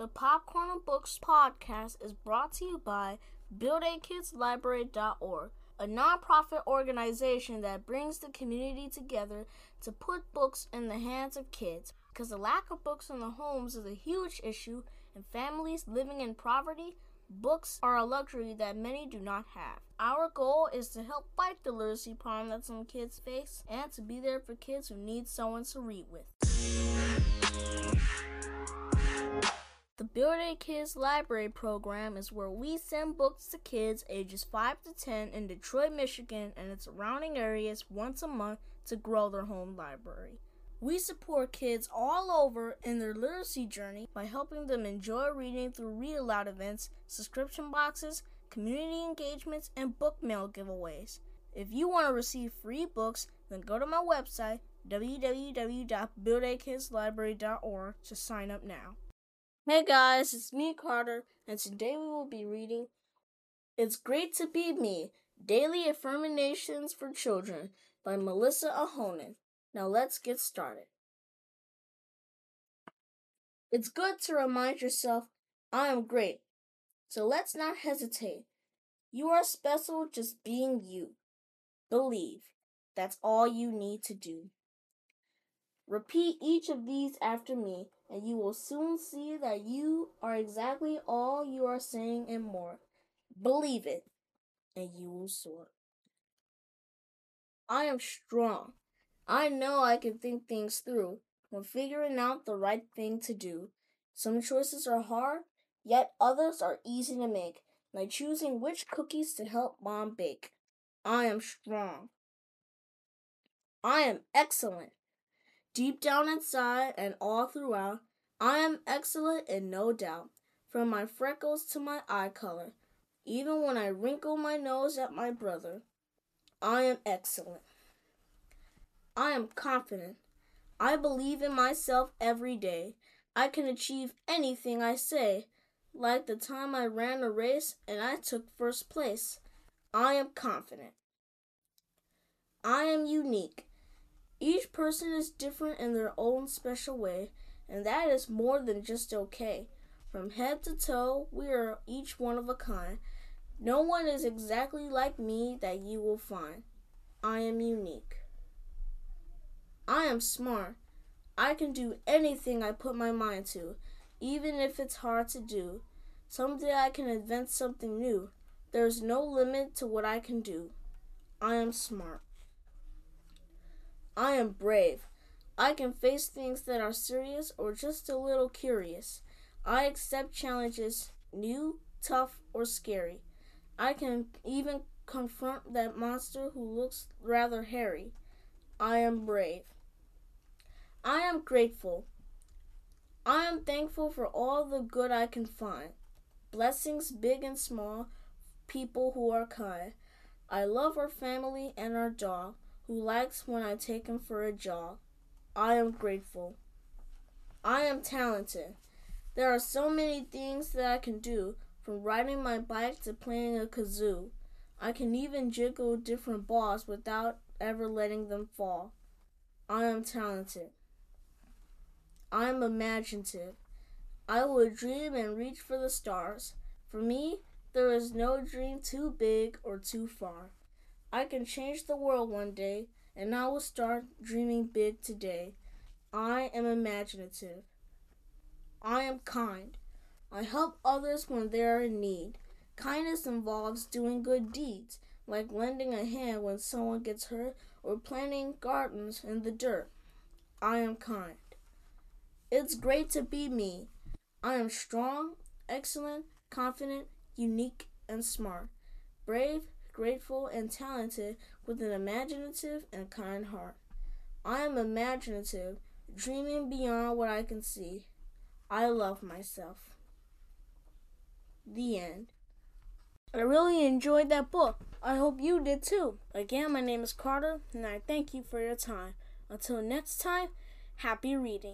The Popcorn and Books podcast is brought to you by BuildAKidsLibrary.org, a nonprofit organization that brings the community together to put books in the hands of kids. Because the lack of books in the homes is a huge issue, and families living in poverty, books are a luxury that many do not have. Our goal is to help fight the literacy problem that some kids face and to be there for kids who need someone to read with. The Build a Kids Library program is where we send books to kids ages 5 to 10 in Detroit, Michigan and its surrounding areas once a month to grow their home library. We support kids all over in their literacy journey by helping them enjoy reading through read aloud events, subscription boxes, community engagements, and book mail giveaways. If you want to receive free books, then go to my website www.buildakidslibrary.org to sign up now. Hey guys, it's me, Carter, and today we will be reading It's Great to Be Me Daily Affirmations for Children by Melissa Ahonen. Now let's get started. It's good to remind yourself, I am great. So let's not hesitate. You are special just being you. Believe. That's all you need to do. Repeat each of these after me, and you will soon see that you are exactly all you are saying and more. Believe it, and you will soar. I am strong. I know I can think things through when figuring out the right thing to do. Some choices are hard, yet others are easy to make, like choosing which cookies to help mom bake. I am strong. I am excellent. Deep down inside and all throughout, I am excellent and no doubt, from my freckles to my eye color, even when I wrinkle my nose at my brother. I am excellent. I am confident. I believe in myself every day. I can achieve anything I say, like the time I ran a race and I took first place. I am confident. I am unique. Each person is different in their own special way, and that is more than just okay. From head to toe, we are each one of a kind. No one is exactly like me that you will find. I am unique. I am smart. I can do anything I put my mind to, even if it's hard to do. Someday I can invent something new. There is no limit to what I can do. I am smart. I am brave. I can face things that are serious or just a little curious. I accept challenges, new, tough, or scary. I can even confront that monster who looks rather hairy. I am brave. I am grateful. I am thankful for all the good I can find. Blessings big and small, people who are kind. I love our family and our dog who likes when I take him for a jog. I am grateful. I am talented. There are so many things that I can do, from riding my bike to playing a kazoo. I can even jiggle different balls without ever letting them fall. I am talented. I am imaginative. I will dream and reach for the stars. For me, there is no dream too big or too far. I can change the world one day, and I will start dreaming big today. I am imaginative. I am kind. I help others when they are in need. Kindness involves doing good deeds, like lending a hand when someone gets hurt or planting gardens in the dirt. I am kind. It's great to be me. I am strong, excellent, confident, unique, and smart, brave, grateful, and talented with an imaginative and kind heart. I am imaginative, dreaming beyond what I can see. I love myself. The end. I really enjoyed that book. I hope you did too. Again, my name is Carter, and I thank you for your time. Until next time, happy reading.